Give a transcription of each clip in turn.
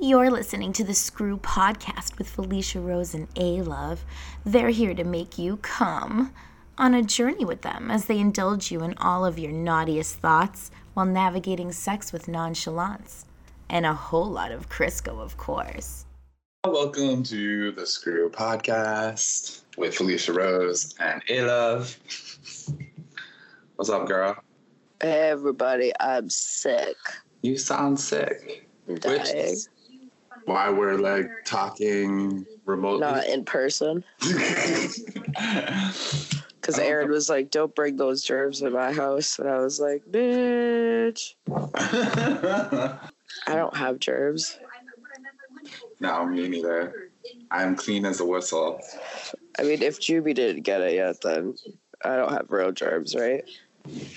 You're listening to the Screw Podcast with Felicia Rose and Alove. They're here to make you come on a journey with them as they indulge you in all of your naughtiest thoughts while navigating sex with nonchalance. And a whole lot of Crisco, of course. Welcome to the Screw Podcast with Felicia Rose and Alove. What's up, girl? Everybody, I'm sick. You sound sick. I'm dying. is why we're like talking remotely. Not in person. Because. Aaron was like, don't bring those germs in my house. And I was like, bitch, I don't have germs. no, me neither. I'm clean as a whistle. I mean, if Juby didn't get it yet, then I don't have real germs, right?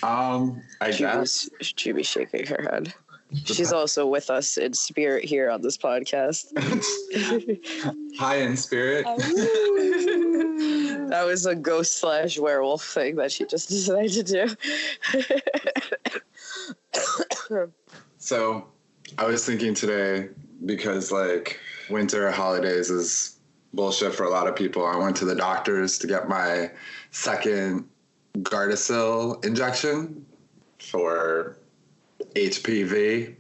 Um, I guess. Juby's, Juby's shaking her head. She's also with us in spirit here on this podcast. High in spirit. Oh. that was a ghost slash werewolf thing that she just decided to do. So I was thinking today because like winter holidays is bullshit for a lot of people. I went to the doctors to get my second Gardasil injection for HPV.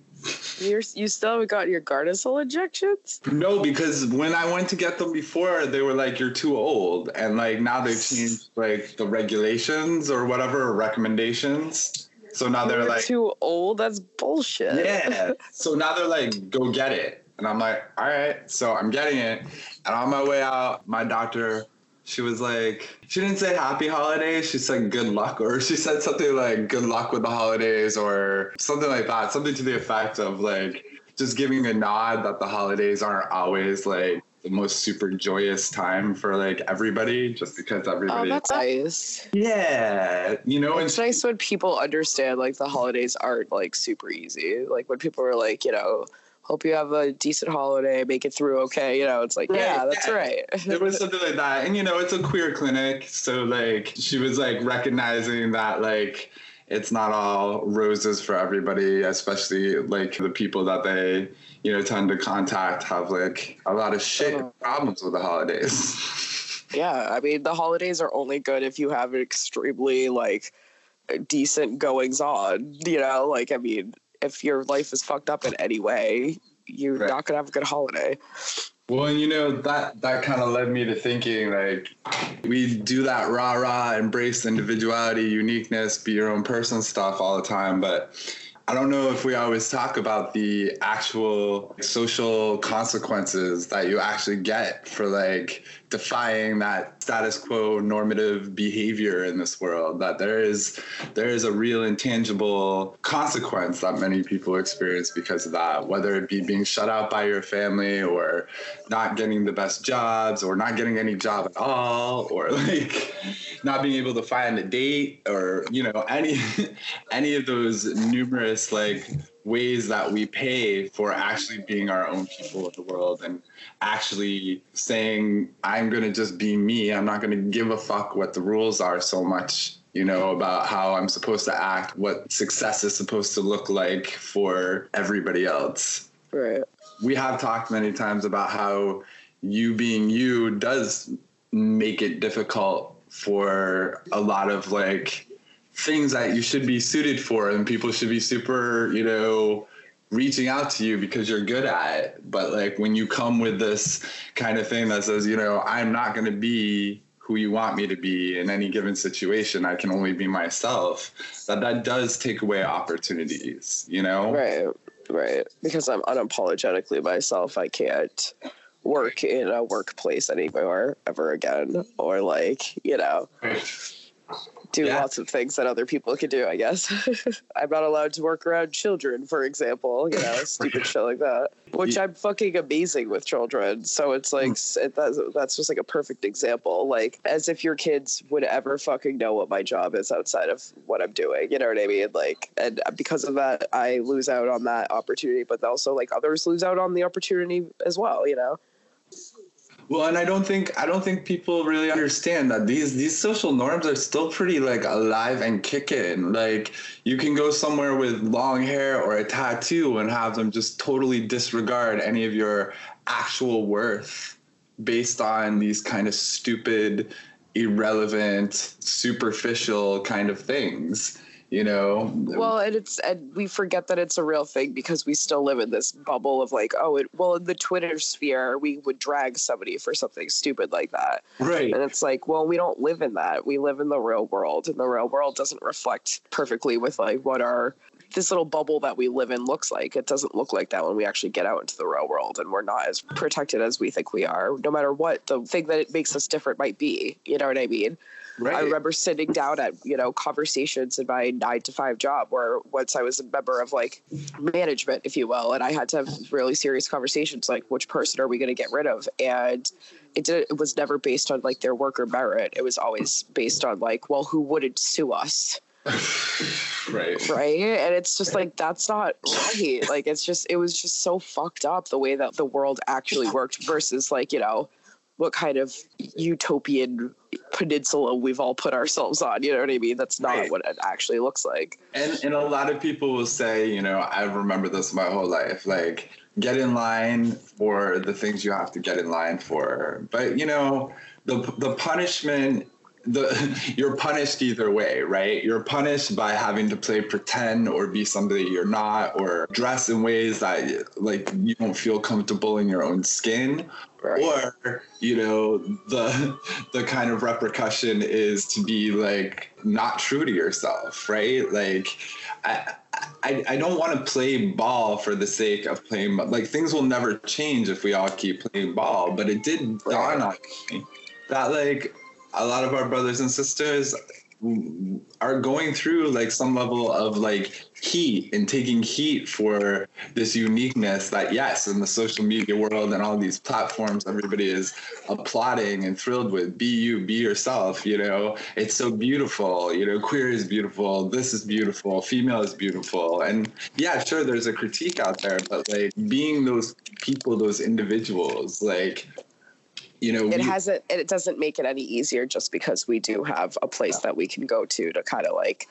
You're, you still haven't got your Gardasil injections? No, because when I went to get them before, they were like, "You're too old," and like now they've changed like the regulations or whatever recommendations. So now they're You're like, too old. That's bullshit. Yeah. So now they're like, go get it. And I'm like, all right. So I'm getting it. And on my way out, my doctor, she was like, she didn't say happy holidays. She said good luck. Or she said something like good luck with the holidays or something like that. Something to the effect of like just giving a nod that the holidays aren't always like the most super joyous time for like everybody just because oh, everybody. Oh, that's nice. yeah you know and It's nice when people understand like the holidays aren't like super easy. Like when people are like, you know, hope you have a decent holiday, make it through okay. You know, it's like, Right, yeah, that's yeah. right. it was something like that and you know it's a queer clinic so like she was like recognizing that like it's not all roses for everybody especially like the people that they you know tend to contact have like a lot of shit Uh-huh. problems with the holidays Yeah, I mean the holidays are only good if you have an extremely like decent goings on. You know, like I mean, if your life is fucked up in any way, you're Right. not gonna have a good holiday. well and you know that that kind of led me to thinking like we do that rah rah embrace individuality uniqueness be your own person stuff all the time but I don't know if we always talk about the actual social consequences that you actually get for like defying that status quo normative behavior in this world that there is there is a real intangible consequence that many people experience because of that whether it be being shut out by your family or not getting the best jobs or not getting any job at all or like not being able to find a date or you know any any of those numerous like ways that we pay for actually being our own people of the world and actually saying i'm going to just be me i'm not going to give a fuck what the rules are so much you know about how i'm supposed to act what success is supposed to look like for everybody else Right. we have talked many times about how you being you does make it difficult for a lot of like things that you should be suited for and people should be super you know reaching out to you because you're good at it. But like when you come with this kind of thing that says you know i'm not going to be who you want me to be in any given situation i can only be myself that that does take away opportunities you know? Right, right. Because I'm unapologetically myself, I can't work in a workplace anymore ever again, mm-hmm. or like you know, do Yeah. lots of things that other people can do. I guess I'm not allowed to work around children, for example. You know, stupid shit like that. Which I'm fucking amazing with children. So it's hmm. like it, that's that's just like a perfect example. Like as if your kids would ever fucking know what my job is outside of what I'm doing. You know what I mean? Like, and because of that, I lose out on that opportunity. But also, like others lose out on the opportunity as well. You know? Well, and I don't think I don't think people really understand that these these social norms are still pretty like alive and kicking. Like you can go somewhere with long hair or a tattoo and have them just totally disregard any of your actual worth based on these kind of stupid, irrelevant, superficial kind of things you know? Well and it's and we forget that it's a real thing because we still live in this bubble of like oh it, well in the twitter sphere we would drag somebody for something stupid like that. Right. And it's like well we don't live in that. We live in the real world and the real world doesn't reflect perfectly with like what our this little bubble that we live in looks like. It doesn't look like that when we actually get out into the real world and we're not as protected as we think we are no matter what the thing that it makes us different might be. You know what i mean Right. I remember sitting down at you know conversations in my nine to five job where once I was a member of like management, if you will, and I had to have really serious conversations like which person are we going to get rid of, and it did it was never based on like their work or merit. It was always based on like well who wouldn't sue us. right right and it's just like that's not right like it's just it was just so fucked up the way that the world actually worked versus like you know what kind of utopian peninsula we've all put ourselves on. You know what I mean? That's not right. what it actually looks like. And and a lot of people will say, you know, I remember this my whole life, like get in line for the things you have to get in line for. But you know, the the punishment the you're punished either way, right? You're punished by having to play pretend or be somebody you're not or dress in ways that like you don't feel comfortable in your own skin. Right. Or, you know, the the kind of repercussion is to be like not true to yourself, right? Like I I, I don't want to play ball for the sake of playing like things will never change if we all keep playing ball, but it did dawn on me that like a lot of our brothers and sisters are going through like some level of like heat and taking heat for this uniqueness that yes in the social media world and all these platforms everybody is applauding and thrilled with. Be you be yourself you know? It's so beautiful you know? Queer is beautiful this is beautiful female is beautiful. And yeah sure there's a critique out there but like being those people those individuals like you know it we, hasn't it doesn't make it any easier just because we do have a place that we can go to to kind of like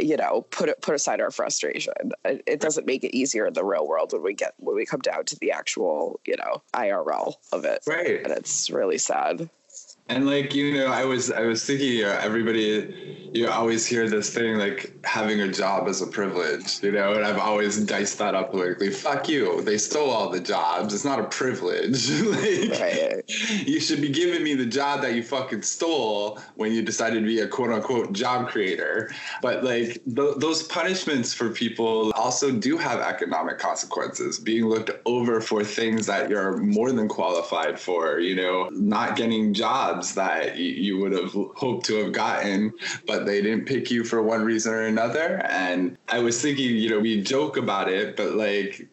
you know put it put aside our frustration. It doesn't make it easier in the real world when we get when we come down to the actual you know irl of it. Right. And it's really sad and like you know, I was I was thinking, you know, everybody, you always hear this thing like having a job is a privilege, you know, and I've always diced that up politically. Fuck you! They stole all the jobs. It's not a privilege. like, right. you should be giving me the job that you fucking stole when you decided to be a quote unquote job creator. But like th- those punishments for people also do have economic consequences. Being looked over for things that you're more than qualified for, you know, not getting jobs jobs that you would have hoped to have gotten, but they didn't pick you for one reason or another. And I was thinking, you know, we joke about it, but like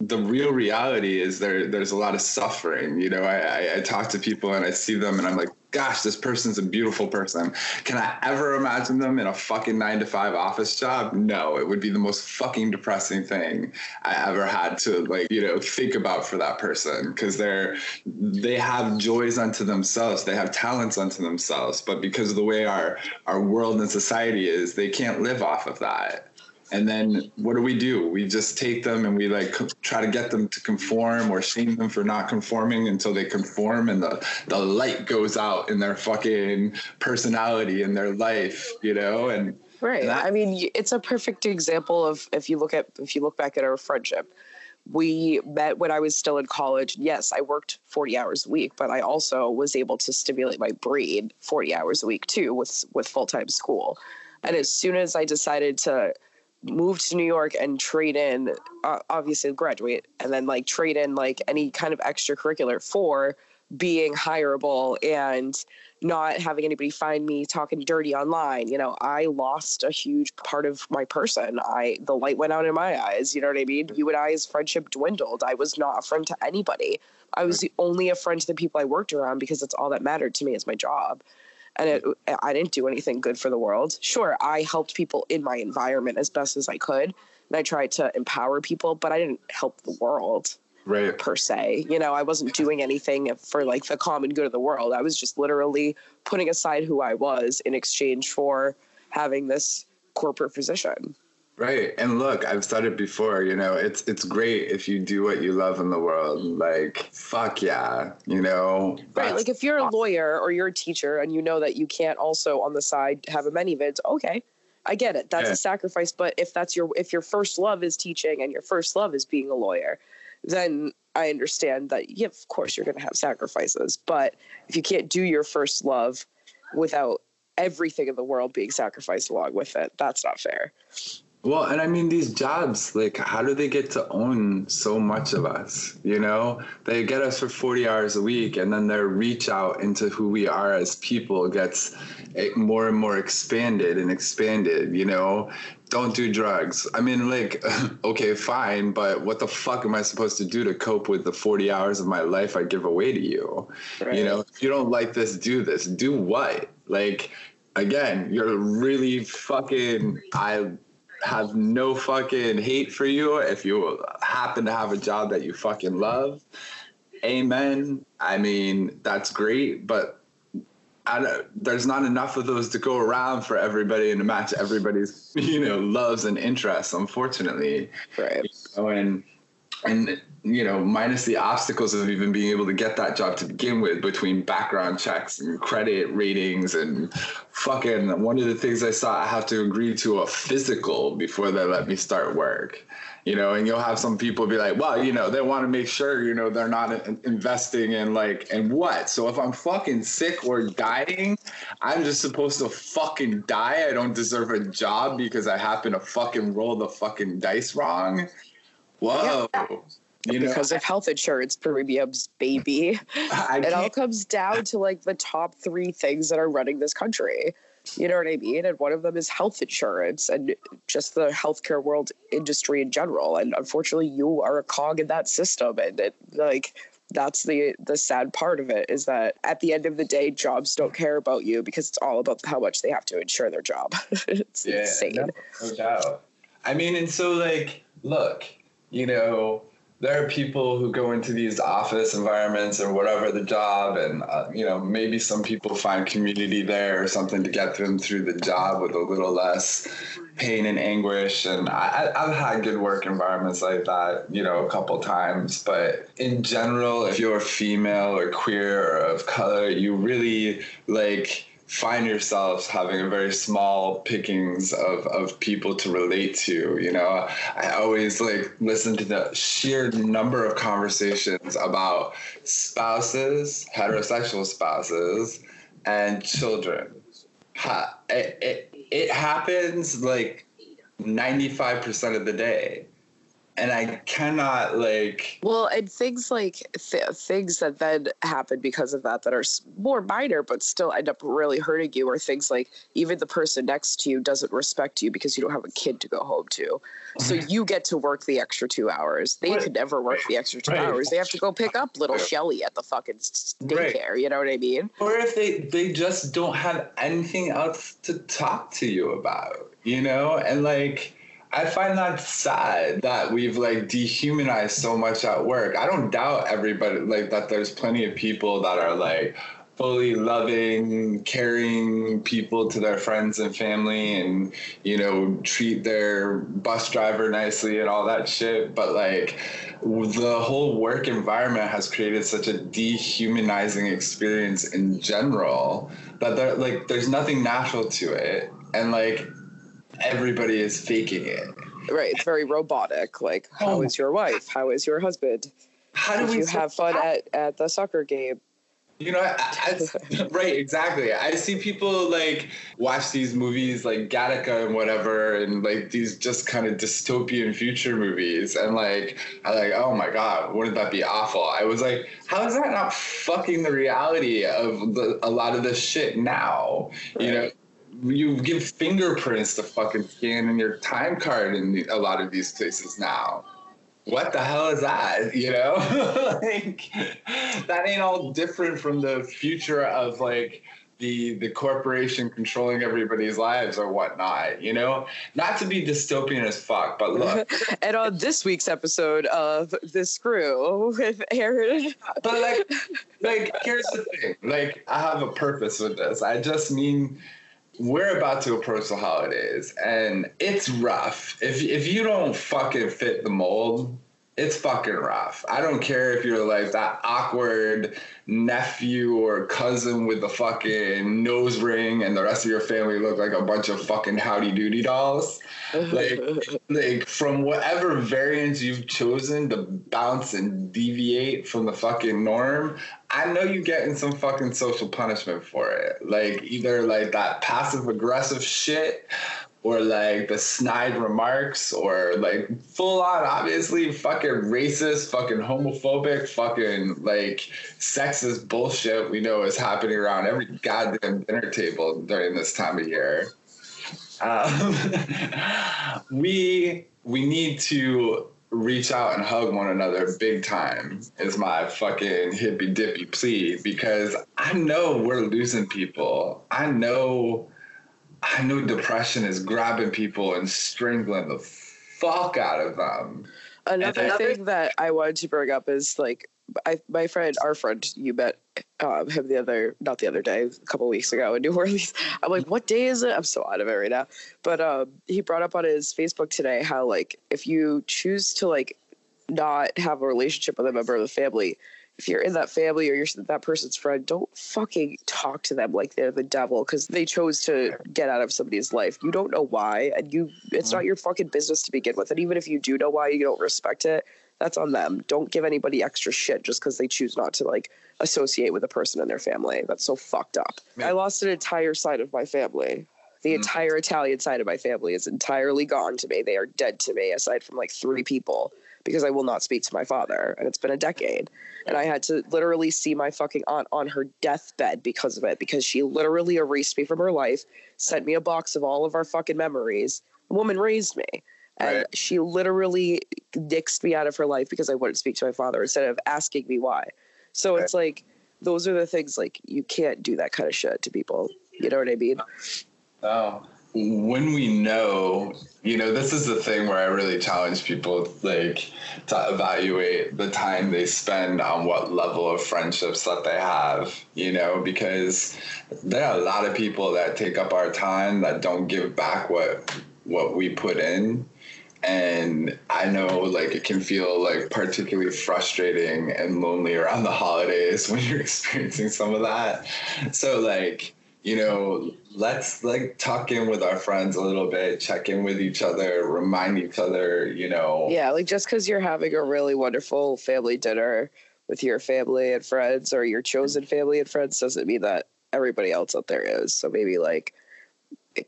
the real reality is there there's a lot of suffering you know I, I, I, talk to people and i see them and i'm like gosh this person's a beautiful person. Can i ever imagine them in a fucking nine to five office job? No it would be the most fucking depressing thing i ever had to like you know think about for that person. Because they're they have joys unto themselves. They have talents unto themselves. But because of the way our our world and society is they can't live off of that and then what do we do we just take them and we like try to get them to conform or shame them for not conforming until they conform and the the light goes out in their fucking personality and their life you know and right that, i mean it's a perfect example of if you look at if you look back at our friendship we met when I was still in college. Yes, I worked 40 hours a week, but I also was able to stimulate my brain 40 hours a week too with with full-time school. And as soon as I decided to move to New York and trade in, uh, obviously graduate, and then like trade in like any kind of extracurricular for being hireable and not having anybody find me talking dirty online. You know, I lost a huge part of my person. I the light went out in my eyes. You know what I mean? You and I's friendship dwindled. I was not a friend to anybody. I was the only a friend to the people I worked around because that's all that mattered to me is my job and it, I didn't do anything good for the world. Sure, I helped people in my environment as best as I could, and I tried to empower people, but I didn't help the world. right per se. You know, I wasn't doing anything for like the common good of the world. I was just literally putting aside who I was in exchange for having this corporate position. Right. And look, I've said it before, you know, it's it's great if you do what you love in the world. Like, fuck yeah, you know. Right. Like if you're a lawyer or you're a teacher and you know that you can't also on the side have a ManyVids, okay. I get it. That's yeah. a sacrifice, but if that's your if your first love is teaching and your first love is being a lawyer, then I understand that yeah, of course you're going to have sacrifices, but if you can't do your first love without everything in the world being sacrificed along with it, that's not fair. Well, and I mean, these jobs, like, how do they get to own so much of us? You know, they get us for 40 hours a week, and then their reach out into who we are as people gets eh, more and more expanded and expanded, you know? Don't do drugs. I mean, like, okay, fine, but what the fuck am I supposed to do to cope with the 40 hours of my life I give away to you? Right. You know, if you don't like this, do this. Do what? Like, again, you're really fucking, I, have no fucking hate for you if you happen to have a job that you fucking love. Amen. I mean, that's great, but there's not enough of those to go around for everybody and to match everybody's, you know, loves and interests, unfortunately. Right. You know, and and you know, minus the obstacles of even being able to get that job to begin with, between background checks and credit ratings and fucking one of the things I saw, I have to agree to a physical before they let me start work. You know, and you'll have some people be like, well, you know, they want to make sure, you know, they're not investing in like, and what? So if I'm fucking sick or dying, I'm just supposed to fucking die. I don't deserve a job because I happen to fucking roll the fucking dice wrong. Whoa. Yeah you know, because of health insurance premiums, baby. it all comes down to like the top three things that are running this country. You know what I mean? And one of them is health insurance and just the healthcare world industry in general. And unfortunately, you are a cog in that system. And it, like, that's the the sad part of it is that at the end of the day, jobs don't care about you because it's all about how much they have to insure their job. it's yeah, insane. No, no doubt. I mean, and so like, look, you know, there are people who go into these office environments or whatever the job and uh, you know maybe some people find community there or something to get them through the job with a little less pain and anguish. And I, i've had good work environments like that you know a couple times. But in general if you're female or queer or of color you really like find yourselves having a very small pickings of, of people to relate to you know? I always like listen to the sheer number of conversations about spouses heterosexual spouses and children. It, it, it happens like 95% of the day and I cannot like. Well, and things like th- things that then happen because of that that are more minor, but still end up really hurting you, are things like even the person next to you doesn't respect you because you don't have a kid to go home to, so you get to work the extra two hours. They could never work the extra two right. hours. They have to go pick up little Shelly at the fucking daycare. Right. You know what I mean? Or if they they just don't have anything else to talk to you about, you know, and like I find that sad that we've like dehumanized so much at work. I don't doubt everybody like that there's plenty of people that are like fully loving, caring people to their friends and family and you know, treat their bus driver nicely and all that shit, but like the whole work environment has created such a dehumanizing experience in general that there like there's nothing natural to it. And like everybody is faking it. Right. It's very robotic. Like, how oh. is your wife? How is your husband? How do Did you have fun at, at the soccer game? You know, I, I, right, exactly. I see people like watch these movies like Gattaca and whatever, and like these just kind of dystopian future movies, and like I like, oh my god, wouldn't that be awful? I was like, how is that not fucking the reality of the, a lot of this shit now? Right. You know, you give fingerprints to fucking scan in your time card in a lot of these places now. What the hell is that? You know, like that ain't all different from the future of like the the corporation controlling everybody's lives or whatnot. You know, not to be dystopian as fuck, but look. and on this week's episode of The Screw with Aaron. but like, like here's the thing. Like, I have a purpose with this. I just mean we're about to approach the holidays and it's rough. If if you don't fucking fit the mold, it's fucking rough. I don't care if you're like that awkward nephew or cousin with the fucking nose ring and the rest of your family look like a bunch of fucking howdy doody dolls. Like, like from whatever variants you've chosen to bounce and deviate from the fucking norm, I know you're getting some fucking social punishment for it. Like either like that passive aggressive shit or like the snide remarks or like full on obviously fucking racist, fucking homophobic, fucking like sexist bullshit we know is happening around every goddamn dinner table during this time of year. Um, we we need to reach out and hug one another big time is my fucking hippy dippy plea because I know we're losing people. I know I know depression is grabbing people and strangling the fuck out of them. Another thing that I wanted to bring up is like I, my friend, our friend, you met um, him the other, not the other day, a couple weeks ago in New Orleans. I'm like, what day is it? I'm so out of it right now. But um, he brought up on his Facebook today how like if you choose to like not have a relationship with a member of the family, if you're in that family or you're that person's friend, don't fucking talk to them like they're the devil because they chose to get out of somebody's life. You don't know why, and you it's mm-hmm. not your fucking business to begin with. And even if you do know why, you don't respect it. That's on them. Don't give anybody extra shit just because they choose not to like associate with a person in their family. That's so fucked up. I lost an entire side of my family. The mm-hmm. entire Italian side of my family is entirely gone to me. They are dead to me, aside from like three people because I will not speak to my father. And it's been a decade. And I had to literally see my fucking aunt on her deathbed because of it, because she literally erased me from her life, sent me a box of all of our fucking memories. The woman raised me. And right. she literally nixed me out of her life because I wouldn't speak to my father instead of asking me why. So right. it's like, those are the things like you can't do that kind of shit to people. You know what I mean? Oh, when we know, you know, this is the thing where I really challenge people, like, to evaluate the time they spend on what level of friendships that they have, you know, because there are a lot of people that take up our time that don't give back what what we put in and I know like it can feel like particularly frustrating and lonely around the holidays when you're experiencing some of that. So like you know, let's like talk in with our friends a little bit, check in with each other, remind each other, you know. Yeah, like just because you're having a really wonderful family dinner with your family and friends or your chosen mm-hmm. family and friends doesn't mean that everybody else out there is. So maybe like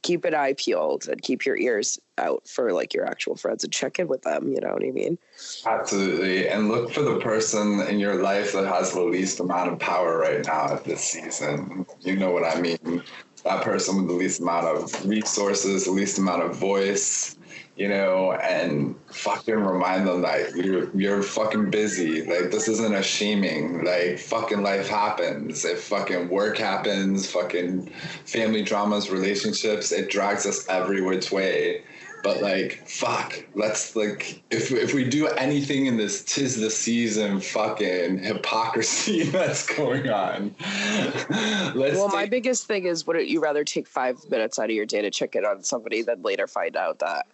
keep an eye peeled and keep your ears out for like your actual friends and check in with them. You know what I mean? Absolutely. And look for the person in your life that has the least amount of power right now at this season. You know what I mean? That person with the least amount of resources, the least amount of voice, you know, and fucking remind them that you're you're fucking busy. Like this isn't a shaming. Like fucking life happens. If fucking work happens, fucking family dramas, relationships, it drags us every which way. But like, fuck, let's like, if if we do anything in this tis the season fucking hypocrisy that's going on. let's well, take- my biggest thing is, wouldn't you rather take five minutes out of your day to check in on somebody than later find out that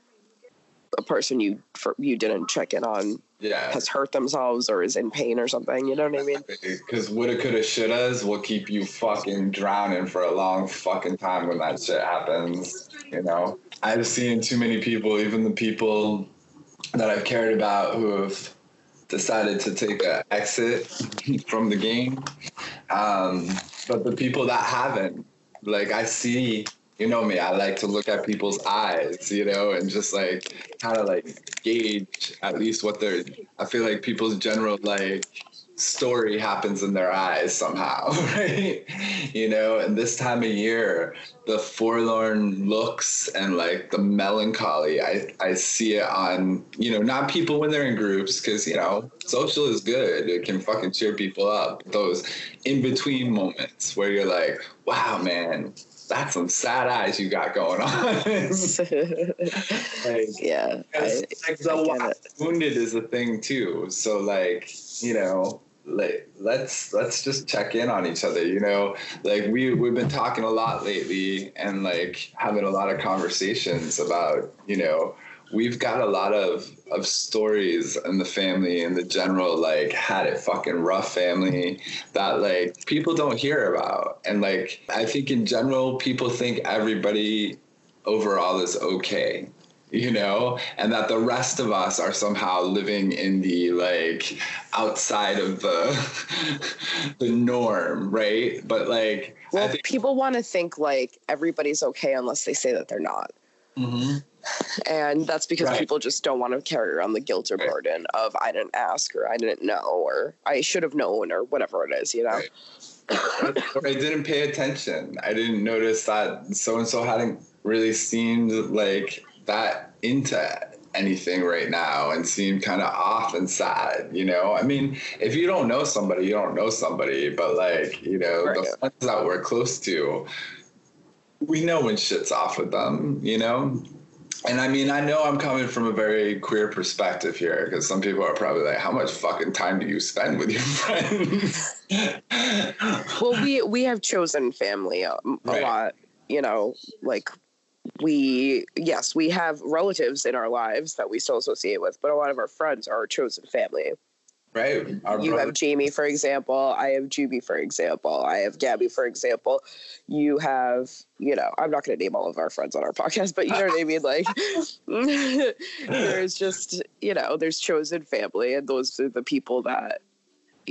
a person you for, you didn't check in on yeah. has hurt themselves or is in pain or something. You know what I mean? Because woulda, coulda, shouldas will keep you fucking drowning for a long fucking time when that shit happens. You know, I've seen too many people, even the people that I've cared about, who have decided to take an exit from the game. Um, but the people that haven't, like I see you know me, I like to look at people's eyes, you know, and just like kind of like gauge at least what they're. I feel like people's general like story happens in their eyes somehow, right? You know, and this time of year, the forlorn looks and like the melancholy, I, I see it on, you know, not people when they're in groups, because, you know, social is good. It can fucking cheer people up. Those in between moments where you're like, wow, man, that's some sad eyes you got going on. like, yeah. I, like the wounded is a thing too. So like, you know, like let's let's just check in on each other you know like we we've been talking a lot lately and like having a lot of conversations about you know we've got a lot of of stories in the family and the general like had it fucking rough family that like people don't hear about and like i think in general people think everybody overall is okay you know, and that the rest of us are somehow living in the like outside of the the norm, right? But like, well, think- people want to think like everybody's okay unless they say that they're not. Mm-hmm. And that's because right. people just don't want to carry around the guilt or right. burden of I didn't ask or I didn't know or I should have known or whatever it is, you know. Right. or I didn't pay attention. I didn't notice that so and so hadn't really seemed like that into anything right now and seem kind of off and sad you know i mean if you don't know somebody you don't know somebody but like you know right. the friends that we're close to we know when shit's off with them you know and I mean, I know I'm coming from a very queer perspective here because some people are probably like, "How much fucking time do you spend with your friends?" well, we we have chosen family a, a right. lot, you know, like we yes we have relatives in our lives that we still associate with but a lot of our friends are our chosen family right. Our you brother. have jamie for example. I have juby for example. I have gabby for example. You have you know i'm not going to name all of our friends on our podcast but you know what i mean? Like there's just you know there's chosen family and those are the people that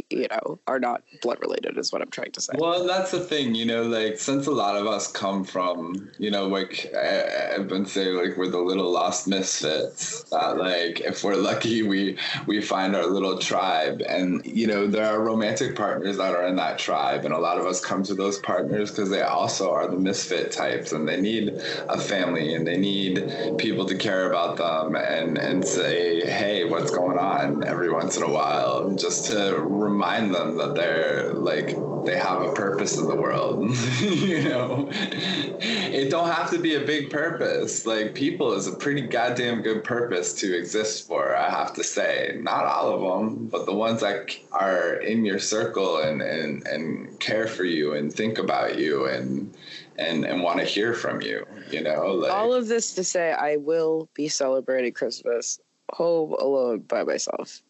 you know are not blood related is what i'm trying to say. Well that's the thing you know like since a lot of us come from you know like I, have been saying like we're the little lost misfits that like if we're lucky we we find our little tribe. And you know there are romantic partners that are in that tribe and a lot of us come to those partners because they also are the misfit types and they need a family and they need people to care about them and and say hey what's going on? every once in a while just to remind them that they're like they have a purpose in the world you know? It don't have to be a big purpose. Like people is a pretty goddamn good purpose to exist for i have to say. Not all of them but the ones that are in your circle and and and care for you and think about you and and and want to hear from you you know? Like, all of this to say i will be celebrating christmas home alone by myself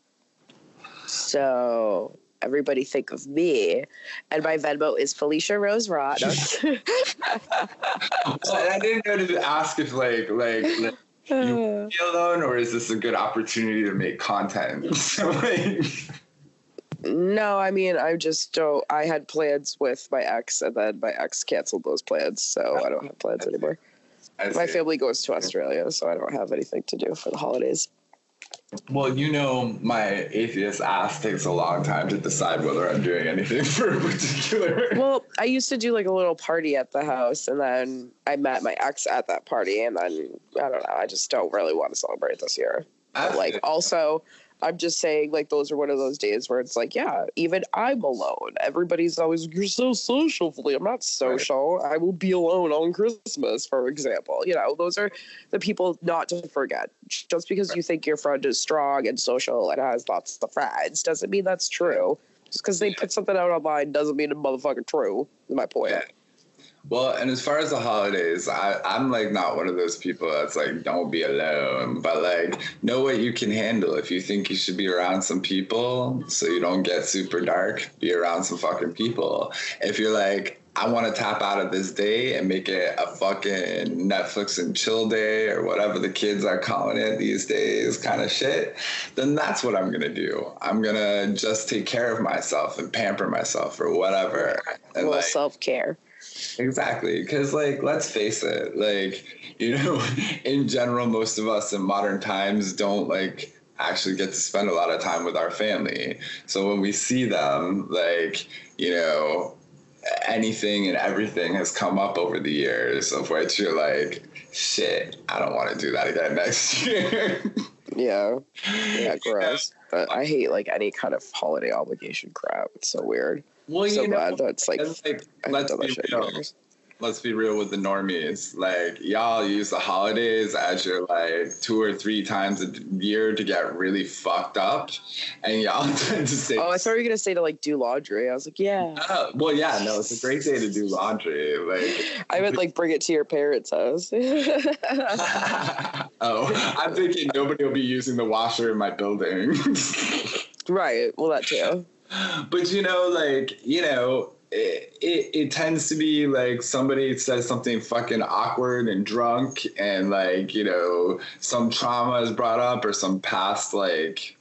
so everybody think of me. And my Venmo is Felicia Rose Rott. I didn't know to ask if like like, like you be alone or is this a good opportunity to make content? so like no, I mean I just don't I had plans with my ex and then my ex canceled those plans, so I don't have plans anymore. My family goes to Australia, so I don't have anything to do for the holidays. Well, you know, my atheist ass takes a long time to decide whether I'm doing anything for a particular. Well, I used to do like a little party at the house, and then I met my ex at that party, and then I don't know. I just don't really want to celebrate this year. But, like, also, I'm just saying, like, those are one of those days where it's like, yeah, even I'm alone. Everybody's always, you're so social. I'm not social. Right. I will be alone on Christmas, for example. You know, those are the people not to forget. Just because right. you think your friend is strong and social and has lots of friends doesn't mean that's true. Just because they yeah. put something out online doesn't mean it's motherfucking true, is my point. Yeah. Well, and as far as the holidays, I, I'm like not one of those people that's like, don't be alone, but like, know what you can handle. If you think you should be around some people so you don't get super dark, be around some fucking people. If you're like, I want to tap out of this day and make it a fucking Netflix and chill day or whatever the kids are calling it these days kind of shit, then that's what I'm going to do. I'm going to just take care of myself and pamper myself or whatever. And well, like, self care. Exactly. Because, like, let's face it, like, you know, in general, most of us in modern times don't, like, actually get to spend a lot of time with our family. So when we see them, like, you know, anything and everything has come up over the years of which you're like, shit, I don't want to do that again next year. Yeah. Yeah, gross. But I hate like any kind of holiday obligation crap. It's so weird. Well, so you know, bad that's like, like, let's be real. let's be real with the normies. Like y'all use the holidays as your like two or three times a year to get really fucked up, and y'all tend to say, Oh, I thought you were gonna say to like do laundry. I was like, yeah. "Oh, well, yeah, no, it's a great day to do laundry." Like, I would like bring it to your parents' house. oh, I'm thinking nobody will be using the washer in my building. right. Well, that too. But you know, like you know. It, it, it tends to be like somebody says something fucking awkward and drunk and like you know some trauma is brought up or some past like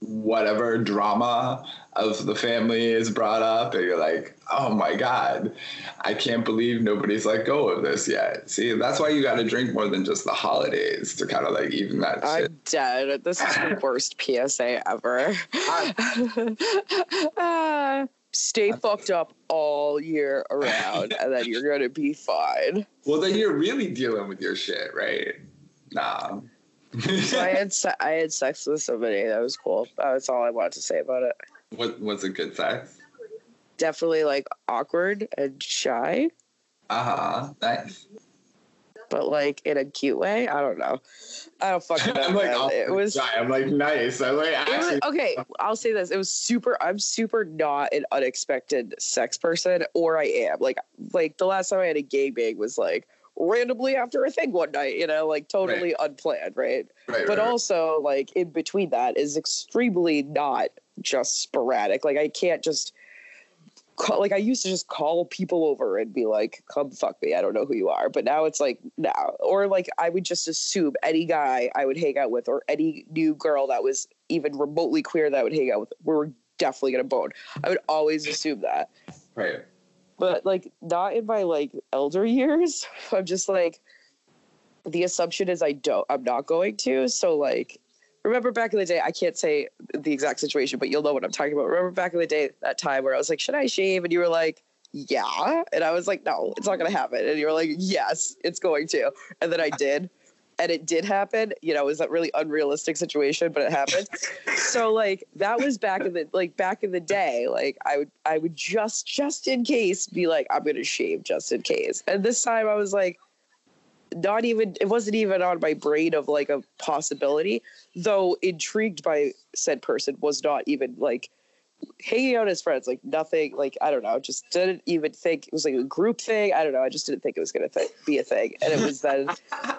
whatever drama of the family is brought up and you're like oh my god i can't believe nobody's let go of this yet see that's why you got to drink more than just the holidays to kind of like even that shit I'm dead. This is the worst PSA ever. Ah, stay fucked up all year around, and then you're gonna be fine. well then you're really dealing with your shit right nah So I had se- I had sex with somebody. That was cool. That's all I wanted to say about it. What was a good sex Definitely like awkward and shy, uh-huh nice but like in a cute way. I don't know. I don't fucking know. i'm like oh, it was. i'm like nice i'm like It was, okay, I'll say this. It was super. I'm super not an unexpected sex person, or I am. Like, like the last time I had a gangbang was like randomly after a thing one night. You know, like totally unplanned, right? right, But right, also, like in between that is extremely not just sporadic. Like I can't just. Call, like I used to just call people over and be like, "Come fuck me." I don't know who you are, but now it's like now, or like I would just assume any guy I would hang out with, or any new girl that was even remotely queer that I would hang out with, we were definitely gonna bone. I would always assume that, right. but like not in my like elder years. I'm just like, the assumption is I don't. I'm not going to. So like, remember back in the day, I can't say the exact situation, but you'll know what I'm talking about. Remember back in the day, that time where I was like, should I shave? And you were like, yeah. And I was like, no, it's not going to happen. And you were like, yes, it's going to. And then I did. And it did happen. You know, it was that really unrealistic situation, but it happened. so like that was back in the like back in the day. Like I would I would just just in case be like, I'm gonna shave just in case. And this time I was like, not even it wasn't even on my brain of like a possibility though intrigued by said person was not even like hanging out as friends like nothing like i don't know just didn't even think it was like a group thing i don't know i just didn't think it was going to th- be a thing and it was then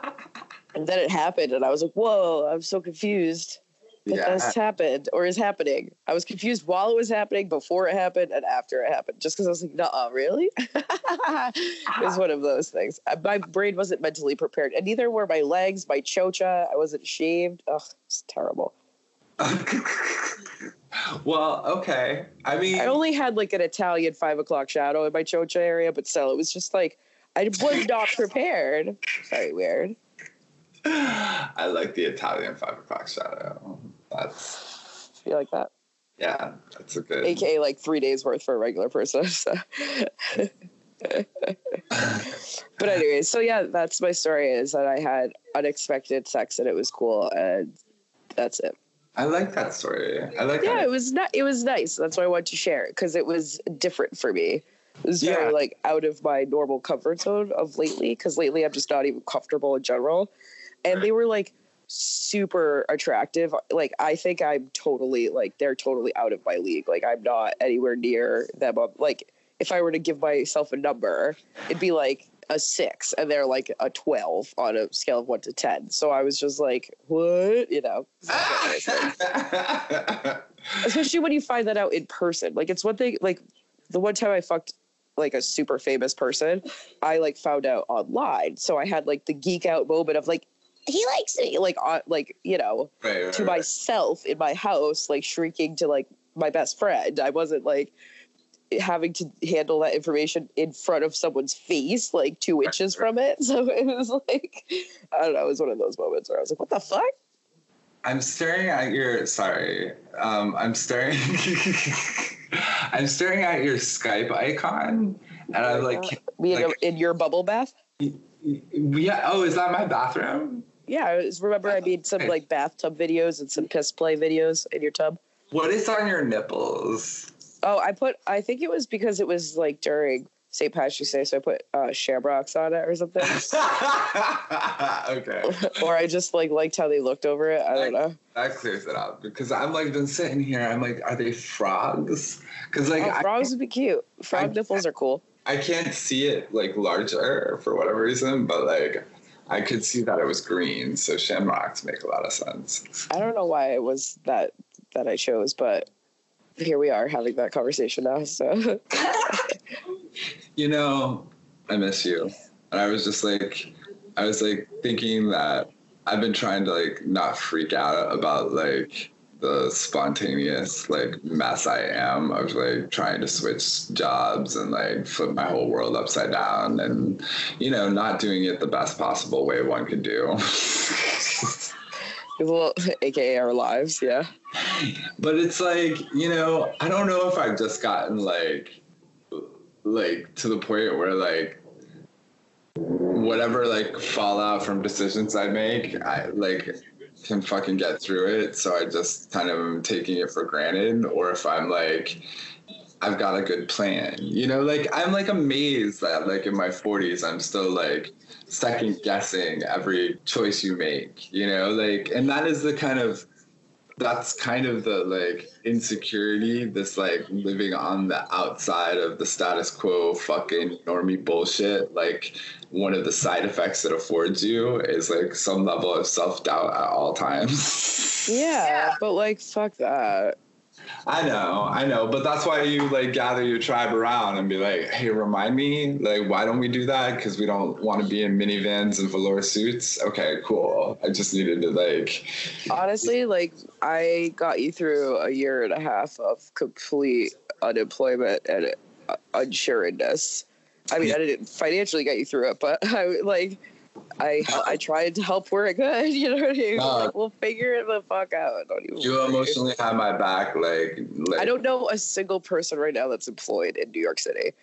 and then it happened and i was like whoa i'm so confused that Yeah. happened or is happening i was confused while it was happening before it happened and after it happened just because i was like no really it was ah. one of those things my brain wasn't mentally prepared and neither were my legs my chocha i wasn't shaved Ugh, it's terrible well, okay. I mean, I only had like an Italian five o'clock shadow in my chocha area, but still, it was just like I was not prepared. Very weird. I like the Italian five o'clock shadow. That's You like that? yeah, that's a good. AKA like three days worth for a regular person. So. but anyway, so yeah, that's my story. Is that I had unexpected sex and it was cool, and that's it. I like that story. I like Yeah, that. it was not. It was nice. That's why I wanted to share it because it was different for me. It was very like out of my normal comfort zone of lately because lately I'm just not even comfortable in general. And they were like super attractive. Like I think I'm totally like they're totally out of my league. Like I'm not anywhere near them. I'm, Like if I were to give myself a number, it'd be like a six, and they're like a twelve on a scale of one to ten. So I was just like, what, you know? especially when you find that out in person. Like it's one thing. Like the one time I fucked like a super famous person, I like found out online. So I had like the geek out moment of like he likes me, like on like you know right, right, to right. myself in my house, like shrieking to like my best friend. I wasn't like having to handle that information in front of someone's face, like two inches from it. So it was like I don't know. It was one of those moments where I was like, "What the fuck." I'm staring at your. Sorry, um, I'm staring. I'm staring at your Skype icon, and I'm like, Me in, like- in your bubble bath. yeah. Oh, is that my bathroom? Yeah, I was- remember I made some like bathtub videos and some piss play videos in your tub. What is on your nipples? Oh, I put. I think it was because it was like during St. Patrick's Day, so I put uh, shamrocks on it or something. okay, or I just like liked how they looked over it. I don't know. that clears it up because I'm like been sitting here. I'm like, are they frogs? Because like Oh, frogs would be cute. Frog I- nipples are cool. I can't see it like larger for whatever reason, but like I could see that it was green. So shamrocks make a lot of sense. I don't know why it was that that I chose, but here we are having that conversation now. So You know, I miss you. And I was just like, I was like thinking that I've been trying to like not freak out about like the spontaneous like mess I am of like trying to switch jobs and like flip my whole world upside down and you know not doing it the best possible way one could do. well, aka our lives, yeah. but it's like you know i don't know if i've just gotten like like to the point where like whatever like fallout from decisions i make i like can fucking get through it so i just kind of am taking it for granted or if i'm like i've got a good plan you know like i'm like amazed that like in my 40s i'm still like second guessing every choice you make you know like and that is the kind of that's kind of the like insecurity, this like living on the outside of the status quo fucking normie bullshit. Like one of the side effects that affords you is like some level of self doubt at all times. yeah. But like, fuck that. I know, I know, but that's why you like gather your tribe around and be like, hey, remind me, like, why don't we do that? Because we don't want to be in minivans and velour suits. Okay, cool. I just needed to like, Honestly, like I got you through a year and a half of complete unemployment and uh, unsureness. I mean, I didn't financially get you through it, but I like I I tried to help where I could. You know what I mean? No. Like, we'll figure it the fuck out. Don't even you worry. emotionally have my back. Like, like I don't know a single person right now that's employed in New York City.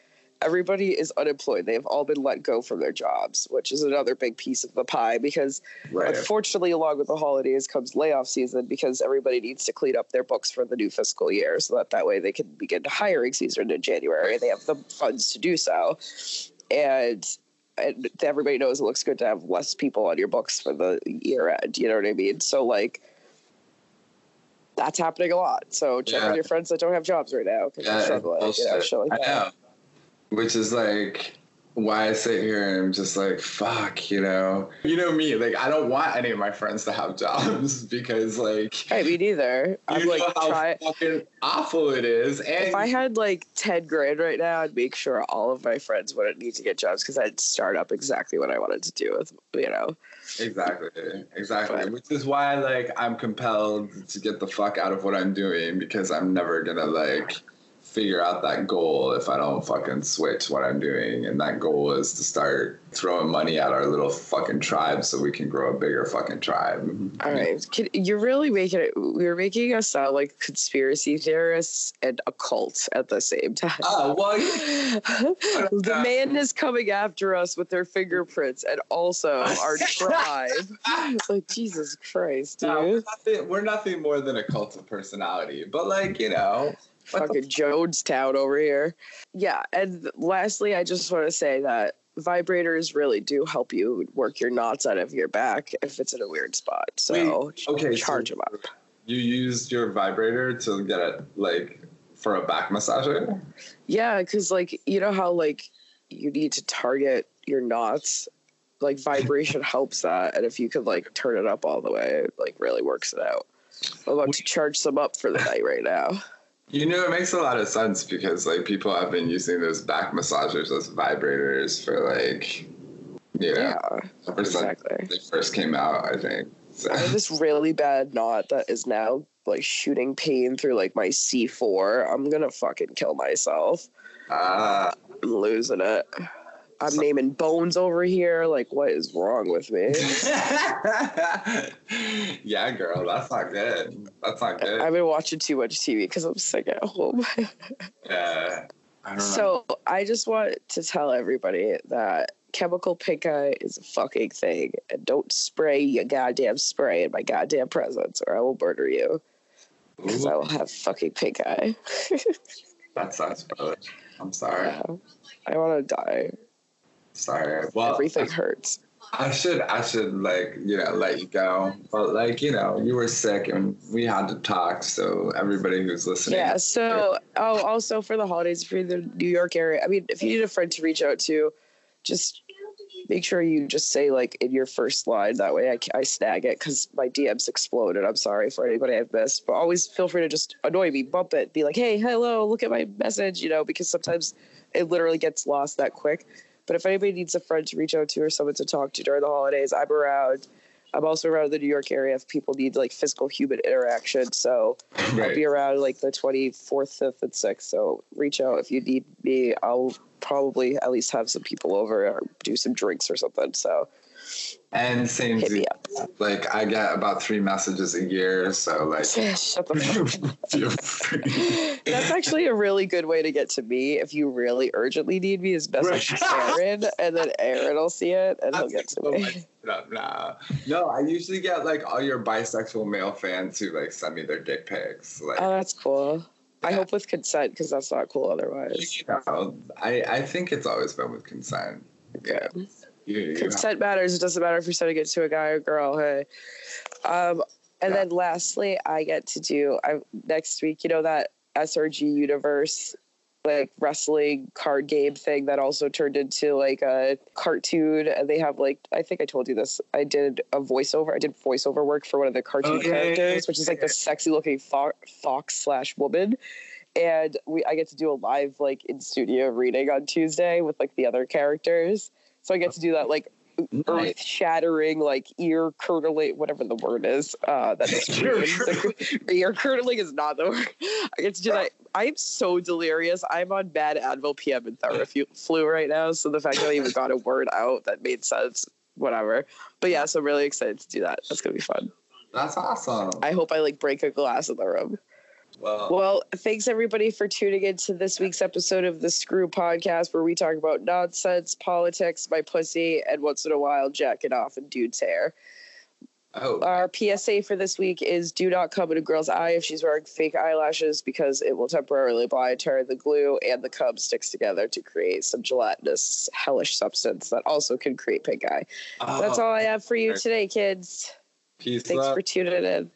Everybody is unemployed. They've all been let go from their jobs, which is another big piece of the pie because right. unfortunately, along with the holidays comes layoff season because everybody needs to clean up their books for the new fiscal year so that that way they can begin hiring season in January. They have the funds to do so. And and everybody knows it looks good to have less people on your books for the year end. You know what I mean? So like that's happening a lot. So check Yeah. on your friends that don't have jobs right now because Yeah, they're it's struggling. You know, like I that. know. Which is like why I sit here and I'm just like, fuck, you know. You know me, like I don't want any of my friends to have jobs because like Hey, me neither. you I'm know like how try fucking awful it is. And if I had like 10 grand right now, I'd make sure all of my friends wouldn't need to get jobs because I'd start up exactly what I wanted to do with, you know. Exactly. Exactly. But- Which is why like I'm compelled to get the fuck out of what I'm doing because I'm never gonna like figure out that goal if I don't fucking switch what I'm doing. And that goal is to start throwing money at our little fucking tribe so we can grow a bigger fucking tribe. All right. You're really making it, you're making us sound like conspiracy theorists and a cult at the same time. Oh well the man is coming after us with their fingerprints and also our tribe. like, Jesus Christ, no, we're, dude. nothing, we're nothing more than a cult of personality. But like, you know, fucking Jonestown over here. Yeah, and lastly, I just want to say that vibrators really do help you work your knots out of your back if it's in a weird spot. So Wait, okay, so- charge them up. you used your vibrator to get it like for a back massager? Yeah, because like you know how like you need to target your knots. Like vibration helps that, and if you could like turn it up all the way, it like really works it out. I'm about to charge some up for the night right now. You know, it makes a lot of sense because like people have been using those back massagers as vibrators for like, you know, Yeah, exactly. they first came out. I think. So, I have this really bad knot that is now like shooting pain through like my C4. I'm gonna fucking kill myself. ah, I'm losing it. I'm naming bones over here. Like, what is wrong with me? yeah, girl, that's not good. That's not good. I've been watching too much TV because I'm sick at home. yeah. I so I just want to tell everybody that chemical pink eye is a fucking thing, and don't spray your goddamn spray in my goddamn presence, or I will murder you. Because I will have fucking pink eye. that sucks, brother. I'm sorry. Yeah. I want to die. Sorry. Well, Everything hurts. I should I should like you know let you go, but like you know you were sick and we had to talk. So everybody who's listening, Yeah. So, oh, also for the holidays, if you're in the New York area, I mean, if you need a friend to reach out to, just make sure you just say like in your first line. That way, I, I snag it because my DMs exploded. I'm sorry for anybody I've missed, but always feel free to just annoy me, bump it, be like, hey, hello, look at my message, you know, because sometimes it literally gets lost that quick. But if anybody needs a friend to reach out to or someone to talk to during the holidays, I'm around. I'm also around the New York area if people need like physical human interaction. So I'll be around like the 24th, 5th, and 6th. So reach out if you need me. I'll probably at least have some people over or do some drinks or something. So and same hit to me up. like I get about three messages a year, so like Shut the fuck. That's actually a really good way to get to me if you really urgently need me is best message Aaron and then Aaron will see it and he'll get to Oh me. nah. no, I usually get like all your bisexual male fans who like send me their dick pics. Like, Oh, that's cool. I hope with consent because that's not cool otherwise. you know, I I think it's always been with consent. Yeah, you consent matters. It doesn't matter if you're sending it to a guy or girl. Hey, um, and Yeah. then lastly, I get to do I next week. You know that SRG Universe like wrestling card game thing that also turned into like a cartoon and they have like I think I told you this I did a voiceover I did voiceover work for one of the cartoon Oh, yeah, yeah, yeah, characters which is like the sexy looking fo- fox slash woman and we I get to do a live like in studio reading on Tuesday with like the other characters so I get to do that like earth shattering, like ear curdling, whatever the word is. Uh, that is ear curdling is not the word. I get to do that. I'm so delirious. I'm on bad Advil PM and Theraflu right now, so the fact that I even got a word out that made sense, whatever. But yeah, so I'm really excited to do that. That's gonna be fun. That's awesome. I hope I like break a glass in the room. Well, Well, thanks everybody for tuning in to this week's episode of the Screw Podcast, where we talk about nonsense, politics, my pussy, and once in a while jacking off in dude's hair. oh, Our PSA for this week is do not come in a girl's eye if she's wearing fake eyelashes because it will temporarily blind her. The glue and the cum sticks together to create some gelatinous, hellish substance that also can create pink eye. That's oh, all I have for you today, kids. Peace Thanks for tuning in.